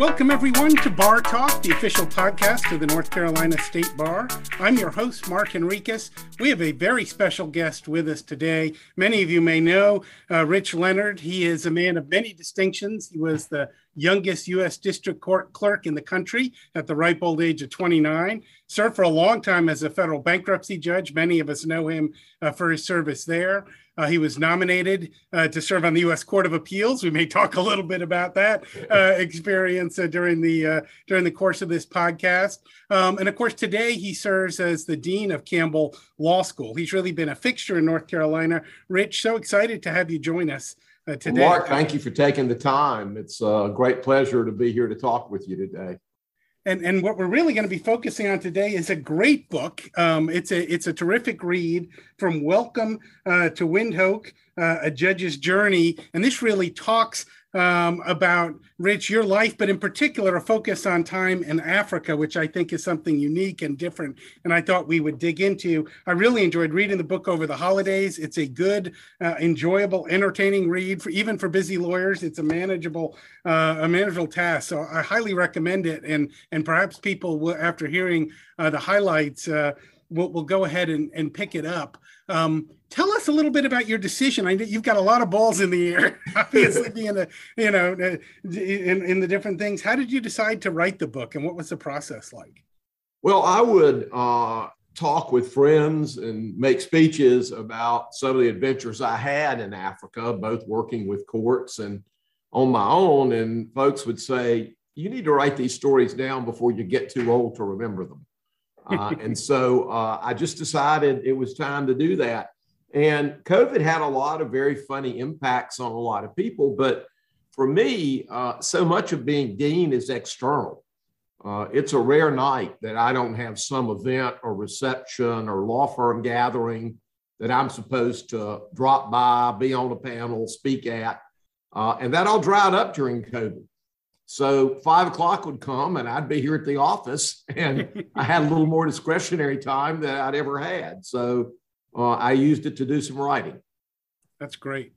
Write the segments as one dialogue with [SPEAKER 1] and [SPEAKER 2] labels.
[SPEAKER 1] Welcome, everyone, to Bar Talk, the official podcast of the North Carolina State Bar. I'm your host, Mark Enriquez. We have a very special guest with us today. Many of you may know uh, Rich Leonard. He is a man of many distinctions. He was the youngest U.S. District Court clerk in the country at the ripe old age of 29. Served for a long time as a federal bankruptcy judge. Many of us know him uh, for his service there. Uh, he was nominated uh, to serve on the U.S. Court of Appeals. We may talk a little bit about that uh, experience uh, during the uh, during the course of this podcast. Um, and of course, today he serves as the dean of Campbell Law School. He's really been a fixture in North Carolina. Rich, so excited to have you join us uh, today.
[SPEAKER 2] Mark, thank you for taking the time. It's a great pleasure to be here to talk with you today
[SPEAKER 1] and and what we're really going to be focusing on today is a great book. Um, it's a it's a terrific read from Welcome uh, to Windhoek, uh, a judge's journey, and this really talks um, about Rich your life, but in particular a focus on time in Africa, which I think is something unique and different. And I thought we would dig into. I really enjoyed reading the book over the holidays. It's a good, uh, enjoyable, entertaining read for even for busy lawyers. It's a manageable uh, a manageable task. So I highly recommend it. And and perhaps people will, after hearing uh, the highlights, uh, will will go ahead and, and pick it up. Um, tell us a little bit about your decision. I know you've got a lot of balls in the air, obviously being a you know in, in the different things. How did you decide to write the book, and what was the process like?
[SPEAKER 2] Well, I would uh, talk with friends and make speeches about some of the adventures I had in Africa, both working with courts and on my own. And folks would say, "You need to write these stories down before you get too old to remember them." Uh, and so uh, I just decided it was time to do that. And COVID had a lot of very funny impacts on a lot of people. But for me, uh, so much of being dean is external. Uh, it's a rare night that I don't have some event or reception or law firm gathering that I'm supposed to drop by, be on a panel, speak at. Uh, and that all dried up during COVID. So five o'clock would come and I'd be here at the office and I had a little more discretionary time than I'd ever had. So uh, I used it to do some writing.
[SPEAKER 1] That's great.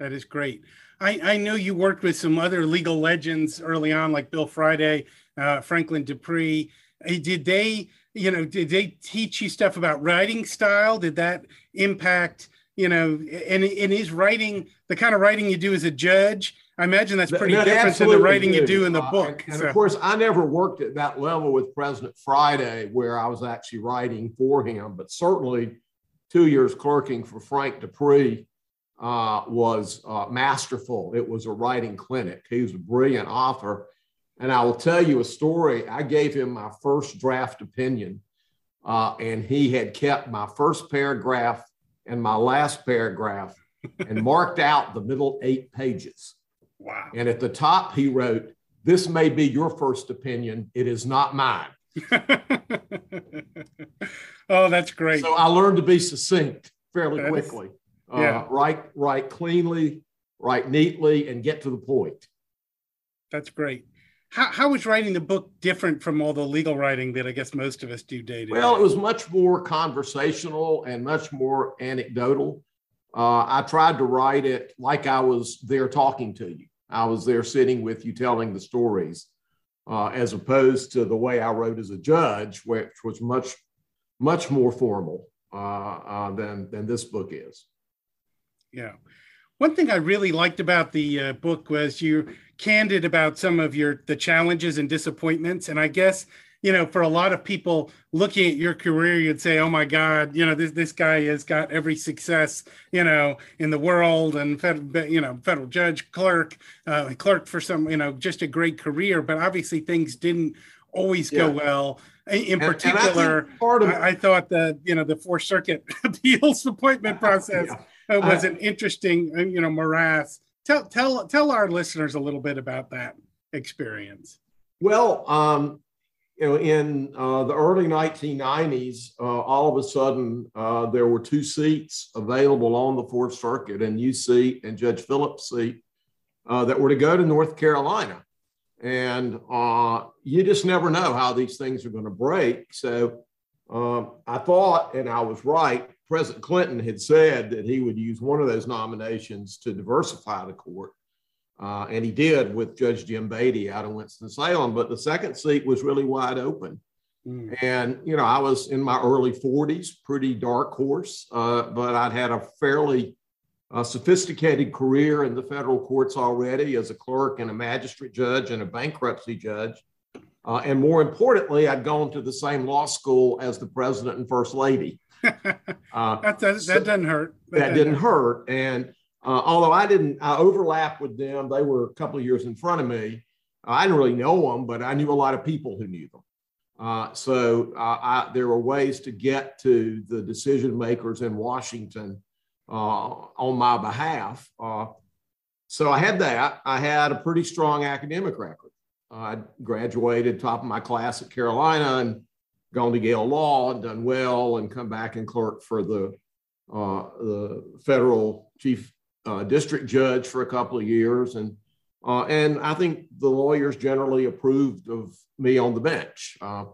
[SPEAKER 1] That is great. I, I know you worked with some other legal legends early on, like Bill Friday, uh, Franklin Dupree. Did they, you know, did they teach you stuff about writing style? Did that impact, you know, and, and is writing the kind of writing you do as a judge? I imagine that's pretty that different than the writing did. you do in the book.
[SPEAKER 2] Uh, and, and of course, I never worked at that level with President Friday, where I was actually writing for him, but certainly two years clerking for Frank Dupree uh, was uh, masterful. It was a writing clinic. He was a brilliant author. And I will tell you a story. I gave him my first draft opinion, uh, and he had kept my first paragraph and my last paragraph and marked out the middle eight pages.
[SPEAKER 1] Wow.
[SPEAKER 2] And at the top, he wrote, This may be your first opinion. It is not mine.
[SPEAKER 1] oh, that's great.
[SPEAKER 2] So I learned to be succinct fairly that quickly. Is, yeah. Uh, write, write cleanly, write neatly, and get to the point.
[SPEAKER 1] That's great. How, how was writing the book different from all the legal writing that I guess most of us do day to
[SPEAKER 2] day? Well, it was much more conversational and much more anecdotal. Uh, I tried to write it like I was there talking to you. I was there sitting with you telling the stories uh, as opposed to the way I wrote as a judge, which was much, much more formal uh, uh, than, than this book is.
[SPEAKER 1] Yeah. One thing I really liked about the uh, book was you're candid about some of your the challenges and disappointments, and I guess you know, for a lot of people looking at your career, you'd say, "Oh my God, you know, this this guy has got every success, you know, in the world, and fed, you know, federal judge, clerk, uh, clerk for some, you know, just a great career." But obviously, things didn't always yeah. go well. In particular, and, part of I, I, thought that you know the Fourth Circuit appeals appointment process yeah. was an interesting, uh, you know, morass. Tell tell tell our listeners a little bit about that experience.
[SPEAKER 2] Well, um, you know, in uh, the early 1990s, uh, all of a sudden uh, there were two seats available on the Fourth Circuit, and you seat and Judge Phillips' seat, uh, that were to go to North Carolina. And uh, you just never know how these things are going to break. So um, I thought, and I was right, President Clinton had said that he would use one of those nominations to diversify the court. Uh, and he did with Judge Jim Beaty out of Winston-Salem. But the second seat was really wide open. Mm. And, you know, I was in my early 40s, pretty dark horse, uh, but I'd had a fairly uh, sophisticated career in the federal courts already as a clerk and a magistrate judge and a bankruptcy judge. Uh, and more importantly, I'd gone to the same law school as the president and first lady.
[SPEAKER 1] Uh, that, that, so that, doesn't hurt.
[SPEAKER 2] That, that didn't hurt. And uh, although I didn't, I overlapped with them. They were a couple of years in front of me. I didn't really know them, but I knew a lot of people who knew them. Uh, so uh, I, there were ways to get to the decision makers in Washington uh, on my behalf. Uh, so I had that. I had a pretty strong academic record. I graduated top of my class at Carolina and gone to Yale Law and done well and come back and clerk for the uh, the federal chief uh, district judge for a couple of years and uh, and I think the lawyers generally approved of me on the bench uh,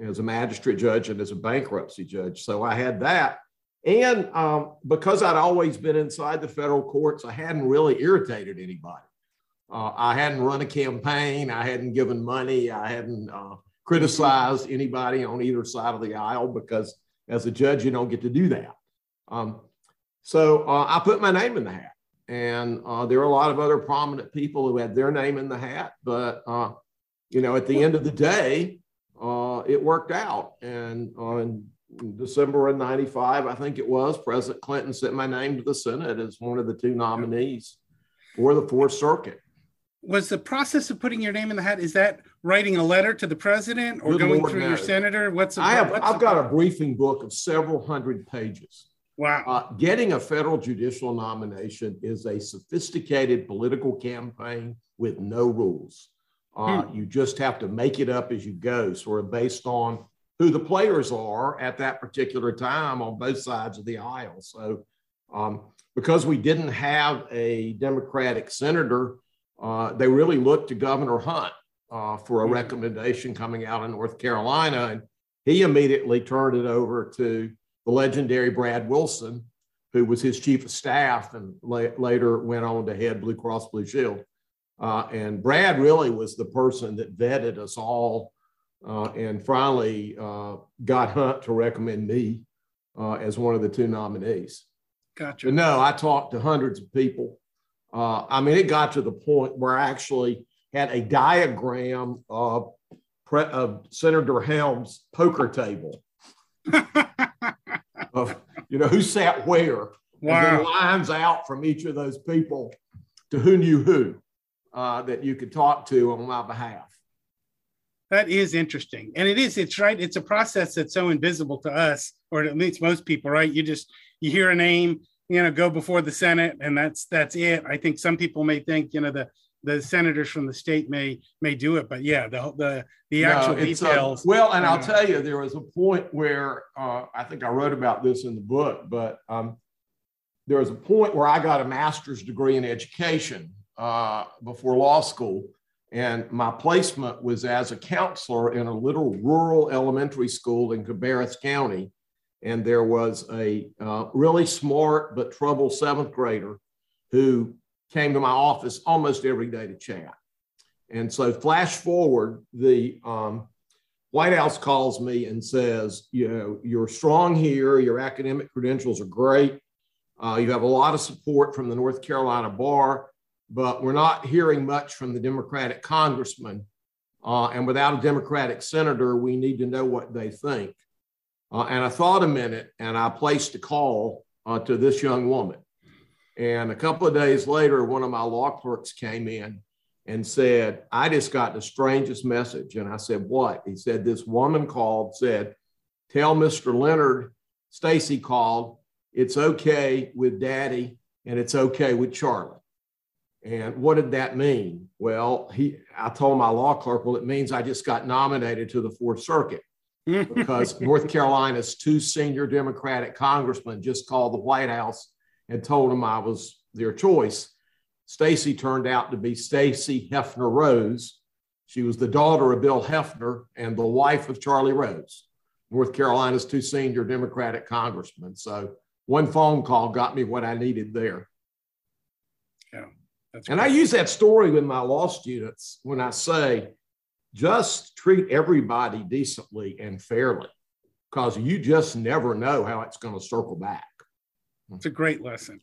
[SPEAKER 2] as a magistrate judge and as a bankruptcy judge. So I had that. And um, because I'd always been inside the federal courts, I hadn't really irritated anybody. Uh, I hadn't run a campaign. I hadn't given money. I hadn't uh, criticized anybody on either side of the aisle because as a judge, you don't get to do that. Um, so uh, I put my name in the hat. And uh, there are a lot of other prominent people who had their name in the hat. But, uh, you know, at the end of the day, uh, it worked out. And on December of 95, I think it was, President Clinton sent my name to the Senate as one of the two nominees for the Fourth Circuit.
[SPEAKER 1] Was the process of putting your name in the hat, is that writing a letter to the president or Good going Lord through knows. your senator? What's the,
[SPEAKER 2] I have, I've got a briefing book of several hundred pages.
[SPEAKER 1] Wow.
[SPEAKER 2] Uh, getting a federal judicial nomination is a sophisticated political campaign with no rules. Uh, hmm. You just have to make it up as you go, sort of based on who the players are at that particular time on both sides of the aisle. So, um, because we didn't have a Democratic senator, uh, they really looked to Governor Hunt uh, for a hmm. recommendation coming out of North Carolina. And he immediately turned it over to the legendary Brad Wilson, who was his chief of staff and la- later went on to head Blue Cross Blue Shield. Uh, and Brad really was the person that vetted us all uh, and finally uh, got Hunt to recommend me uh, as one of the two nominees.
[SPEAKER 1] Gotcha.
[SPEAKER 2] But no, I talked to hundreds of people. Uh, I mean, it got to the point where I actually had a diagram of, Pre- of Senator Helms' poker table. you know who sat where, wow. lines out from each of those people to who knew who uh, that you could talk to on my behalf.
[SPEAKER 1] That is interesting, and it is. It's right. It's a process that's so invisible to us, or at least most people. Right? You just you hear a name, you know, go before the Senate, and that's that's it. I think some people may think, you know, the the senators from the state may may do it, but yeah, the the the actual no, uh, details.
[SPEAKER 2] A, well, and I'll tell you, there was a point where uh, I think I wrote about this in the book, but um, there was a point where I got a master's degree in education uh, before law school, and my placement was as a counselor in a little rural elementary school in Cabarrus County, and there was a uh, really smart but troubled seventh grader who came to my office almost every day to chat. And so, flash forward, the um, White House calls me and says, You know, you're strong here, your academic credentials are great. Uh, you have a lot of support from the North Carolina bar, but we're not hearing much from the Democratic congressman. Uh, and without a Democratic senator, we need to know what they think. Uh, and I thought a minute and I placed a call uh, to this young woman. And a couple of days later, one of my law clerks came in and said, I just got the strangest message. And I said, What? He said, This woman called, said, Tell Mr. Leonard, Stacy called, it's okay with daddy and it's okay with Charlie. And what did that mean? Well, he I told my law clerk, well, it means I just got nominated to the Fourth Circuit because North Carolina's two senior Democratic congressmen just called the White House and told them I was their choice. Stacy turned out to be Stacy Hefner Rose. She was the daughter of Bill Hefner and the wife of Charlie Rose, North Carolina's two senior Democratic congressmen. So one phone call got me what I needed there.
[SPEAKER 1] Yeah,
[SPEAKER 2] That's and. I use that story with my law students when I say, just treat everybody decently and fairly because you just never know how it's going to circle back.
[SPEAKER 1] It's a great lesson.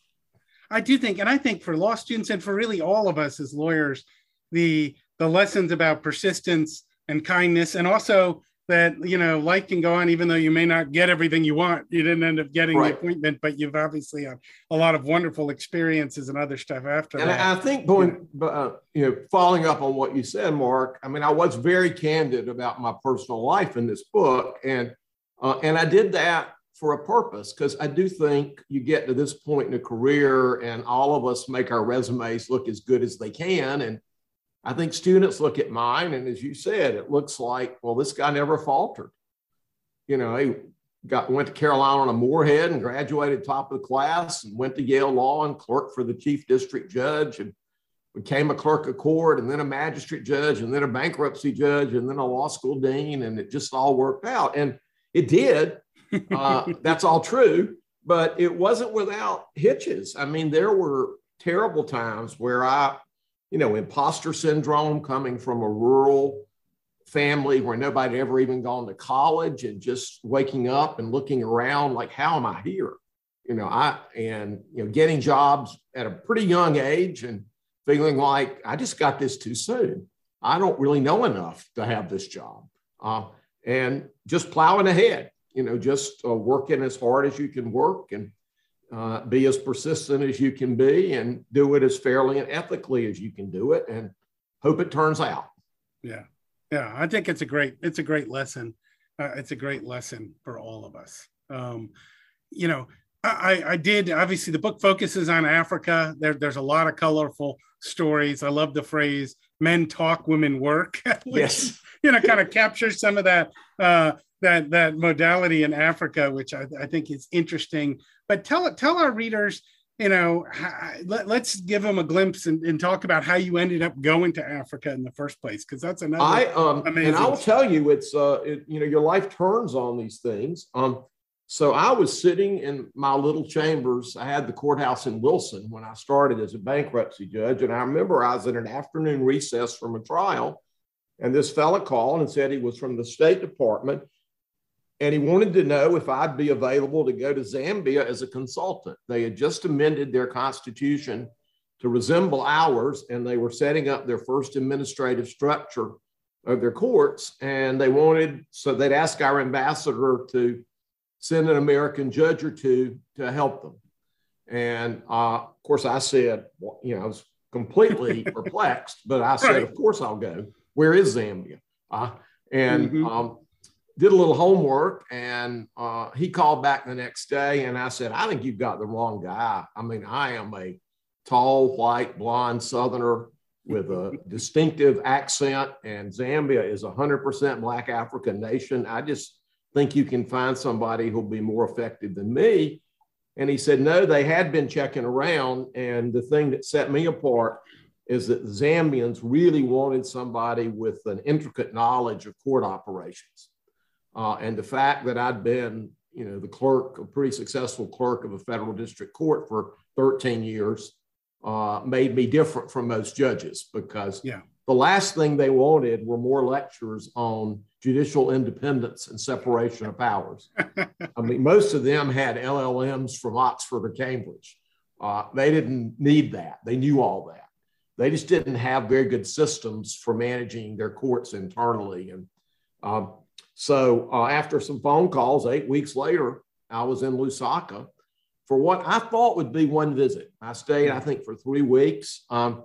[SPEAKER 1] I do think, and I think for law students and for really all of us as lawyers, the the lessons about persistence and kindness, and also that you know life can go on even though you may not get everything you want. You didn't end up getting right. the appointment, but you've obviously had a lot of wonderful experiences and other stuff after
[SPEAKER 2] and
[SPEAKER 1] that.
[SPEAKER 2] I think going, uh, you know, following up on what you said, Mark. I mean, I was very candid about my personal life in this book, and uh, and I did that for a purpose because I do think you get to this point in a career and all of us make our resumes look as good as they can. And I think students look at mine, and as you said, it looks like, well, this guy never faltered. You know, he got went to Carolina on a Morehead and graduated top of the class and went to Yale Law and clerked for the chief district judge and became a clerk of court and then a magistrate judge and then a bankruptcy judge and then a law school dean. And it just all worked out. And it did. Uh, that's all true, but it wasn't without hitches. I mean, there were terrible times where I, you know, imposter syndrome coming from a rural family where nobody ever even gone to college and just waking up and looking around like, how am I here? You know, I, and, you know, getting jobs at a pretty young age and feeling like I just got this too soon. I don't really know enough to have this job. Uh, and just plowing ahead, you know, just uh, working as hard as you can work and uh, be as persistent as you can be and do it as fairly and ethically as you can do it and hope it turns out.
[SPEAKER 1] Yeah. Yeah. I think it's a great, it's a great lesson. Uh, it's a great lesson for all of us. Um, you know, I, I did obviously the book focuses on Africa. There, there's a lot of colorful stories. I love the phrase "men talk, women work," which yes. you know kind of captures some of that uh, that that modality in Africa, which I, I think is interesting. But tell tell our readers, you know, how, let, us give them a glimpse and, and, talk about how you ended up going to Africa in the first place, because that's another.
[SPEAKER 2] I um, and I'll tell you, it's uh, it, you know, your life turns on these things. Um, so I was sitting in my little chambers. I had the courthouse in Wilson when I started as a bankruptcy judge. And I remember I was in an afternoon recess from a trial. And this fella called and said he was from the State Department. And he wanted to know if I'd be available to go to Zambia as a consultant. They had just amended their constitution to resemble ours, and they were setting up their first administrative structure of their courts. And they wanted, so they'd ask our ambassador to send an American judge or two to help them. And uh, of course, I said, well, you know, I was completely perplexed, but I said, right. of course I'll go. Where is Zambia? Uh, and mm-hmm. um, did a little homework. And uh, he called back the next day, and I said, I think you've got the wrong guy. I mean, I am a tall, white, blonde Southerner with a distinctive accent, and Zambia is a 100% Black African nation. I just think you can find somebody who'll be more effective than me. And he said, no, they had been checking around. And the thing that set me apart is that Zambians really wanted somebody with an intricate knowledge of court operations. Uh, and the fact that I'd been, you know, the clerk, a pretty successful clerk of a federal district court for 13 years uh, made me different from most judges because yeah. The last thing they wanted were more lectures on judicial independence and separation of powers. I mean, most of them had LLMs from Oxford or Cambridge. Uh, they didn't need that. They knew all that. They just didn't have very good systems for managing their courts internally. And uh, so, uh, after some phone calls, eight weeks later, I was in Lusaka for what I thought would be one visit. I stayed, I think, for three weeks. Um,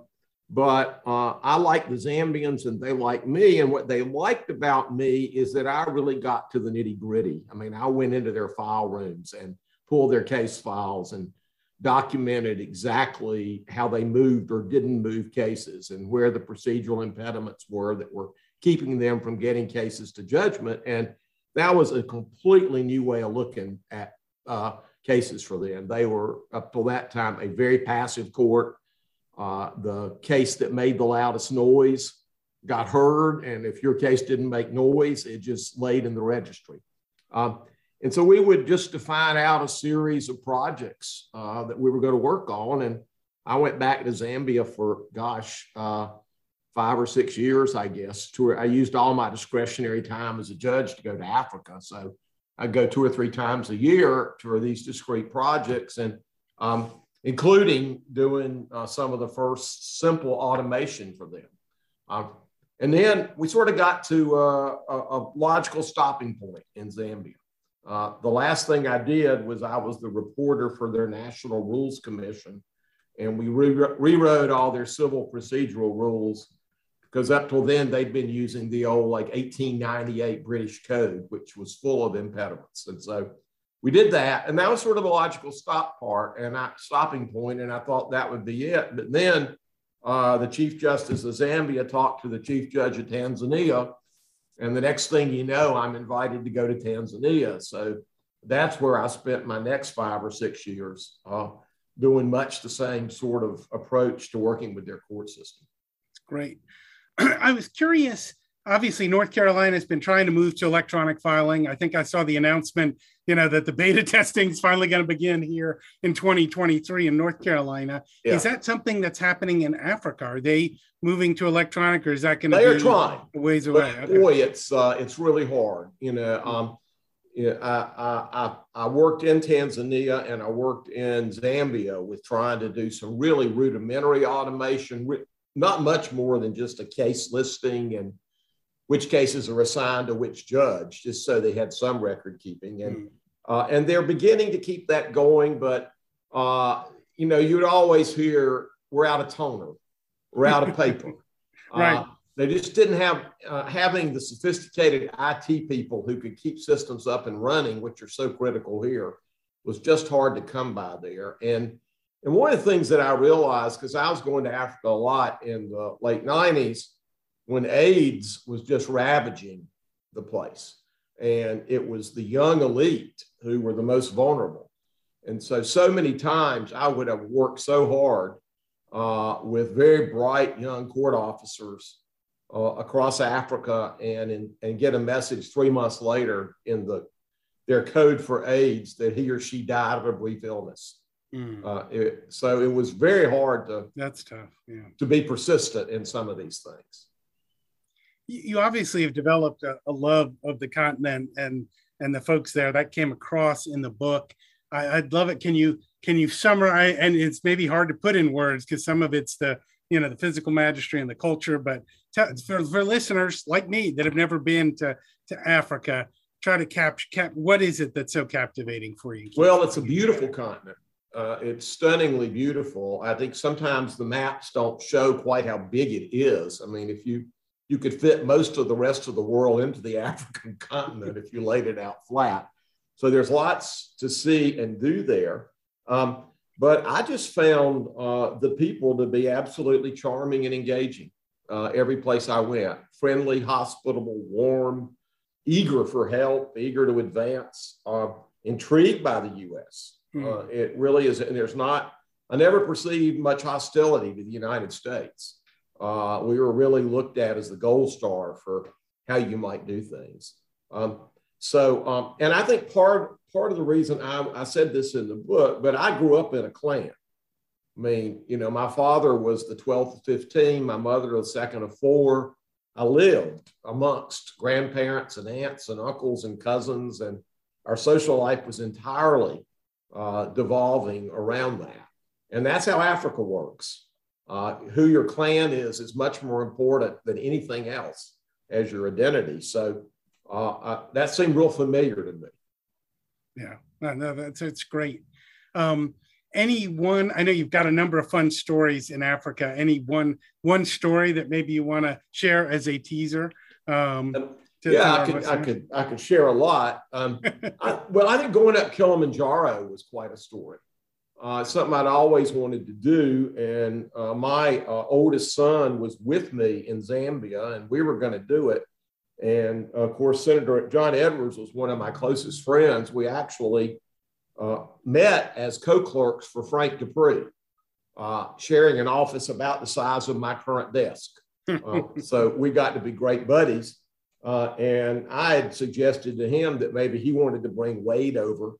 [SPEAKER 2] but uh, I like the Zambians and they like me. And what they liked about me is that I really got to the nitty gritty. I mean, I went into their file rooms and pulled their case files and documented exactly how they moved or didn't move cases and where the procedural impediments were that were keeping them from getting cases to judgment. And that was a completely new way of looking at uh, cases for them. They were, up till that time, a very passive court uh, the case that made the loudest noise got heard, and if your case didn't make noise, it just laid in the registry. Um, and so we would just define out a series of projects uh, that we were going to work on. And I went back to Zambia for, gosh, uh, five or six years, I guess. To, I used all my discretionary time as a judge to go to Africa. So I go two or three times a year for these discrete projects, and um, including doing uh, some of the first simple automation for them. Um, and then we sort of got to uh, a, a, logical stopping point in Zambia. Uh, the last thing I did was I was the reporter for their National Rules Commission, and we re- rewrote all their civil procedural rules because up till then they'd been using the old like 1898 British Code, which was full of impediments. And so we did that, and that was sort of a logical stop part and I, stopping point, and I thought that would be it. But then uh, the Chief Justice of Zambia talked to the Chief Judge of Tanzania. And the next thing you know, I'm invited to go to Tanzania. So that's where I spent my next five or six years uh, doing much the same sort of approach to working with their court system.
[SPEAKER 1] It's great. I was curious obviously North Carolina has been trying to move to electronic filing. I think I saw the announcement, you know, that the beta testing is finally going to begin here in 2023 in North Carolina. Yeah. Is that something that's happening in Africa? Are they moving to electronic, or is that going to
[SPEAKER 2] they
[SPEAKER 1] be
[SPEAKER 2] are trying
[SPEAKER 1] ways away?
[SPEAKER 2] Okay. Boy, it's uh, it's really hard. You know, um, yeah, I, I, I worked in Tanzania and I worked in Zambia with trying to do some really rudimentary automation, not much more than just a case listing and which cases are assigned to which judge, just so they had some record keeping. And, mm. uh, and they're beginning to keep that going. But, uh, you know, you'd always hear, we're out of toner, we're out of paper.
[SPEAKER 1] right. Uh,
[SPEAKER 2] they just didn't have uh, having the sophisticated IT people who could keep systems up and running, which are so critical here, was just hard to come by there. And and one of the things that I realized, because I was going to Africa a lot in the late 90s, when AIDS was just ravaging the place. And it was the young elite who were the most vulnerable. And so, so many times I would have worked so hard uh, with very bright young court officers uh, across Africa and, in, and get a message three months later in the, their code for AIDS that he or she died of a brief illness. Mm. Uh, it, so it was very hard to
[SPEAKER 1] that's tough yeah.
[SPEAKER 2] to be persistent in some of these things
[SPEAKER 1] you obviously have developed a, a, love of the continent and and the folks there. That came across in the book. I, would love it. Can you can you summarize? And it's maybe hard to put in words because some of it's the you know the physical magistry and the culture but for, for listeners like me that have never been to to africa try to capture cap what is it that's so captivating for you?
[SPEAKER 2] Well it's a beautiful continent. Uh, it's stunningly beautiful. I think sometimes the maps don't show quite how big it is. I mean if you you could fit most of the rest of the world into the African continent if you laid it out flat. So there's lots to see and do there. Um, but I just found uh, the people to be absolutely charming and engaging uh, every place I went friendly, hospitable, warm, eager for help, eager to advance, uh, intrigued by the US. Mm. it really is, and there's not, I never perceived much hostility to the United States uh, we were really looked at as the gold star for how you might do things. Um, so, um, and I think part part of the reason I, I said this in the book, but I grew up in a clan. I mean, you know, my father was the 12th of 15, my mother the second of four. I lived amongst grandparents and aunts and uncles and cousins, and our social life was entirely uh, devolving around that. And that's how Africa works. Uh, who your clan is is much more important than anything else as your identity. So uh, uh, that seemed real familiar to me.
[SPEAKER 1] Yeah, no, no that's it's great. Um, any one? I know you've got a number of fun stories in Africa. Any one one story that maybe you want to share as a teaser? Um,
[SPEAKER 2] um yeah, I could, I could, I could share a lot. Um, I, well, I think going up Kilimanjaro was quite a story uh, something I'd always wanted to do. And uh, my uh, oldest son was with me in Zambia, and we were going to do it. And of course, Senator John Edwards was one of my closest friends. We actually uh, met as co clerks for Frank Dupree, uh, sharing an office about the size of my current desk. Uh, so we got to be great buddies. and I had suggested to him that maybe he wanted to bring Wade over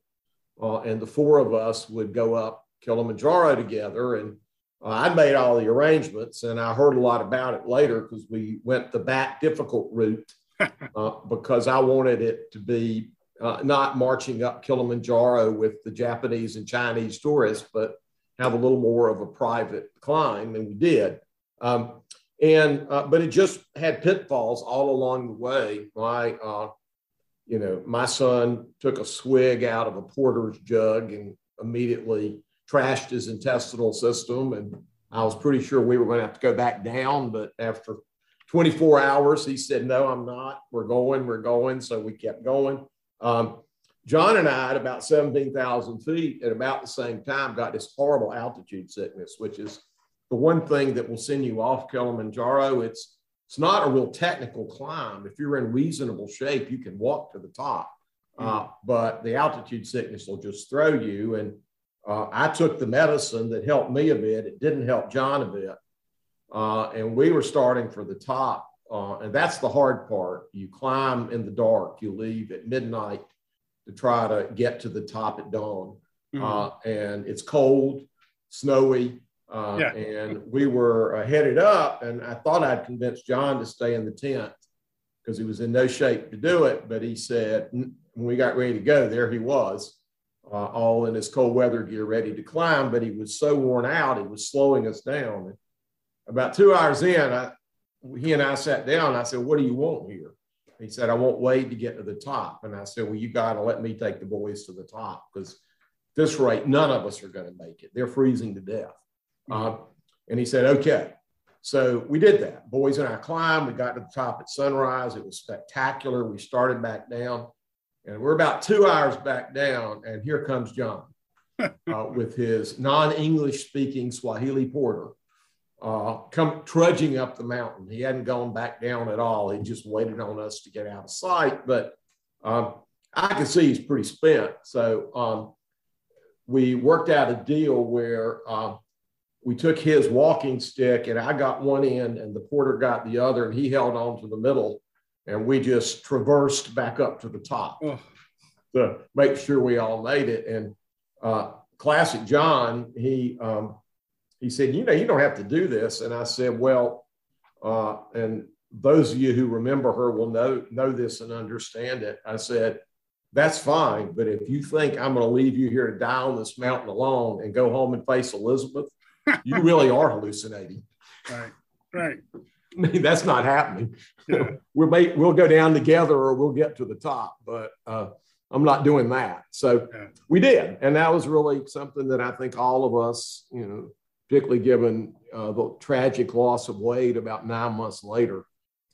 [SPEAKER 2] uh, and the four of us would go up Kilimanjaro together. And uh, I made all the arrangements, and I heard a lot about it later because we went the back difficult route uh, because I wanted it to be uh, not marching up Kilimanjaro with the Japanese and Chinese tourists, but have a little more of a private climb, and we did. Um, and uh, but it just had pitfalls all along the way. My uh, you know, my son took a swig out of a porter's jug and immediately trashed his intestinal system. And I was pretty sure we were going to have to go back down. But after 24 hours, he said, No, I'm not. We're going, we're going. So we kept going. Um, John and I, at about 17,000 feet, at about the same time, got this horrible altitude sickness, which is the one thing that will send you off Kilimanjaro. It's it's not a real technical climb. If you're in reasonable shape, you can walk to the top. Uh, but the altitude sickness will just throw you. And uh, I took the medicine that helped me a bit. It didn't help John a bit. Uh, and we were starting for the top. Uh, and that's the hard part. You climb in the dark, you leave at midnight to try to get to the top at dawn. Mm-hmm. and it's cold, snowy. Uh, yeah. and we were headed up, and I thought I'd convinced John to stay in the tent because he was in no shape to do it. But he said, when we got ready to go, there he was, uh, all in his cold weather gear, ready to climb. But he was so worn out, he was slowing us down. And about two hours in, I, he and I sat down. I said, What do you want here? He said, I want Wade to get to the top. And I said, Well, you got to let me take the boys to the top because this rate, none of us are going to make it. They're freezing to death. Uh, and he said, Okay. So we did that. Boys and I climbed. We got to the top at sunrise. It was spectacular. We started back down, and we're about two hours back down. And here comes John uh, with his non English speaking Swahili porter uh, come trudging up the mountain. He hadn't gone back down at all. He just waited on us to get out of sight. But um, I could see he's pretty spent. So um, we worked out a deal where uh, we took his walking stick and I got one end and the porter got the other and he held on to the middle and we just traversed back up to the top oh. to make sure we all made it. And uh, classic John, he um, he said, you know, you don't have to do this. And I said, well, uh, and those of you who remember her will know know this and understand it. I said, that's fine, but if you think I'm going to leave you here to die on this mountain alone and go home and face Elizabeth, you really are hallucinating.
[SPEAKER 1] Right, right.
[SPEAKER 2] I mean, that's not happening. Yeah. we'll make, we'll go down together or we'll get to the top, but uh, I'm not doing that. So yeah. we did, and that was really something that I think all of us, you know, particularly given uh, the tragic loss of Wade about nine months later,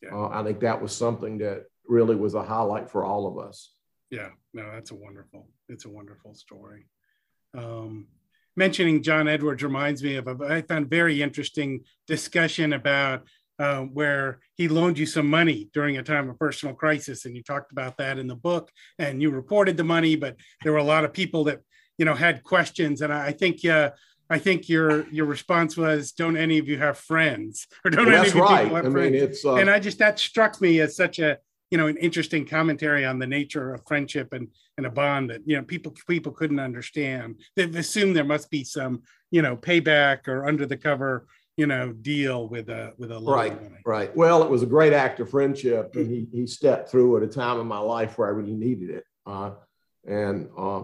[SPEAKER 2] yeah. uh, I think that was something that really was a highlight for all of us.
[SPEAKER 1] Yeah, no, that's a wonderful, it's a wonderful story. Um, mentioning John Edwards reminds me of a I found very interesting discussion about uh, where he loaned you some money during a time of personal crisis, and you talked about that in the book, and you reported the money, but there were a lot of people that you know had questions, and I, I think uh, I think your your response was, "Don't any of you have friends?"
[SPEAKER 2] Or don't well, any of you right. have I friends? Mean, it's, uh,
[SPEAKER 1] and I just that struck me as such a you know an interesting commentary on the nature of friendship and and a bond that you know people people couldn't understand. They've assumed there must be some you know payback or under the cover you know deal with a with a
[SPEAKER 2] right money. right. Well, it was a great act of friendship, and he he stepped through at a time in my life where I really needed it. Uh, and uh,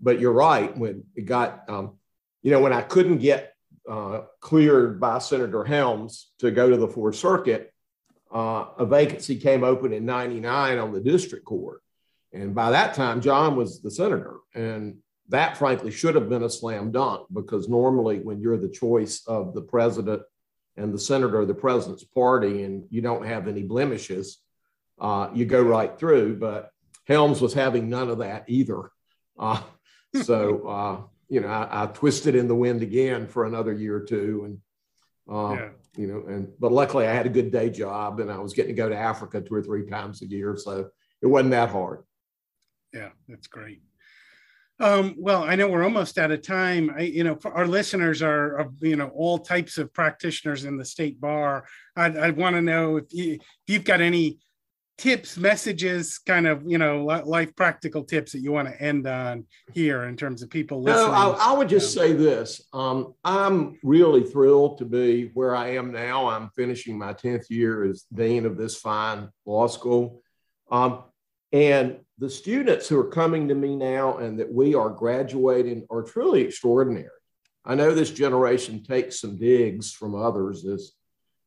[SPEAKER 2] but you're right when it got um, you know when I couldn't get uh, cleared by Senator Helms to go to the Fourth Circuit uh, a vacancy came open in 99 on the district court. And by that time, John was the senator. And that, frankly, should have been a slam dunk because normally, when you're the choice of the president and the senator of the president's party and you don't have any blemishes, uh, you go right through. But Helms was having none of that either. Uh, so, uh, you know, I, I, twisted in the wind again for another year or two. And uh, yeah you know, and but luckily I had a good day job and I was getting to go to Africa two or three times a year. So it wasn't that hard.
[SPEAKER 1] Yeah, that's great. Um, well, I know we're almost out of time. I, you know, our listeners are, you know, all types of practitioners in the state bar. I'd want to know if, you, if you've got any tips, messages, kind of you know life practical tips that you want to end on here in terms of people listening?
[SPEAKER 2] No, I, I would just say this: um, I'm really thrilled to be where I am now. I'm finishing my tenth year as dean of this fine law school, um, and the students who are coming to me now and that we are graduating are truly extraordinary. I know this generation takes some digs from others as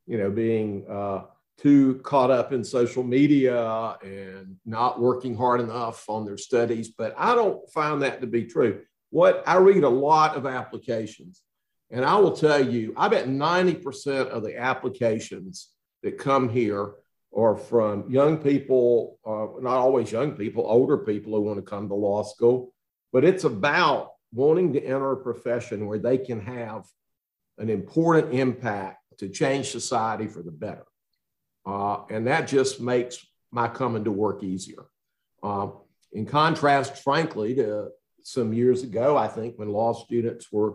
[SPEAKER 2] you know being uh, too caught up in social media and not working hard enough on their studies, but I don't find that to be true. What I read a lot of applications, and I will tell you, I bet 90% of the applications that come here are from young people, uh, not always young people, older people who want to come to law school, but it's about wanting to enter a profession where they can have an important impact to change society for the better. Uh, and that just makes my coming to work easier. Uh, in contrast, frankly, to some years ago, I think when law students were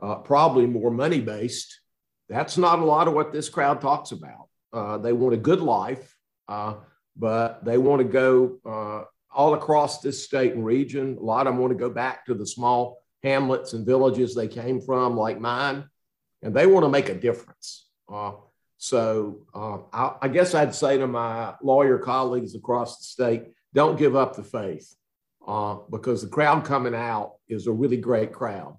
[SPEAKER 2] uh, probably more money based, that's not a lot of what this crowd talks about. Uh, they want a good life, uh, but they want to go uh, all across this state and region. A lot of them want to go back to the small hamlets and villages they came from, like mine, and they want to make a difference. So uh, I, I, guess I'd say to my lawyer colleagues across the state, don't give up the faith uh, because the crowd coming out is a really great crowd.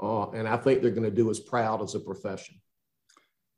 [SPEAKER 2] Uh, and I think they're going to do us proud as a profession.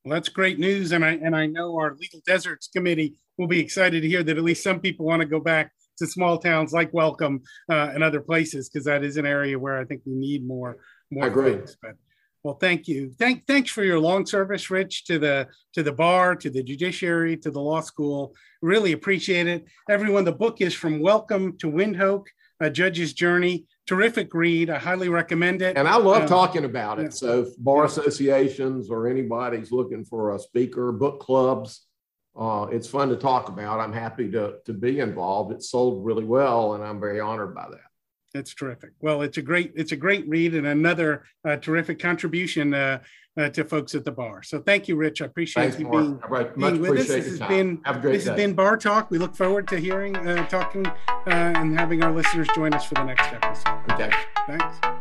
[SPEAKER 1] Well, that's great news. And I, and I know our Legal Deserts Committee will be excited to hear that at least some people want to go back to small towns like Welcome uh, and other places because that is an area where I think we need more. more
[SPEAKER 2] I agree.
[SPEAKER 1] But well, thank you. Thank thanks for your long service, Rich, to the to the bar, to the judiciary, to the law school. Really appreciate it. Everyone, the book is from Welcome to Windhoek, a judge's journey. Terrific read. I highly recommend it.
[SPEAKER 2] And I love um, talking about it. Yeah. So if bar associations or anybody's looking for a speaker, book clubs, uh, it's fun to talk about. I'm happy to to be involved. It's sold really well, and I'm very honored by that.
[SPEAKER 1] It's terrific. Well, it's a great it's a great read and another uh, terrific contribution uh, uh, to folks at the bar. So thank you, Rich. I appreciate
[SPEAKER 2] Thanks,
[SPEAKER 1] you being, being with us. This has been this day. has been Bar Talk. We look forward to hearing, uh, talking, uh, and having our listeners join us for the next episode.
[SPEAKER 2] Okay.
[SPEAKER 1] Thanks.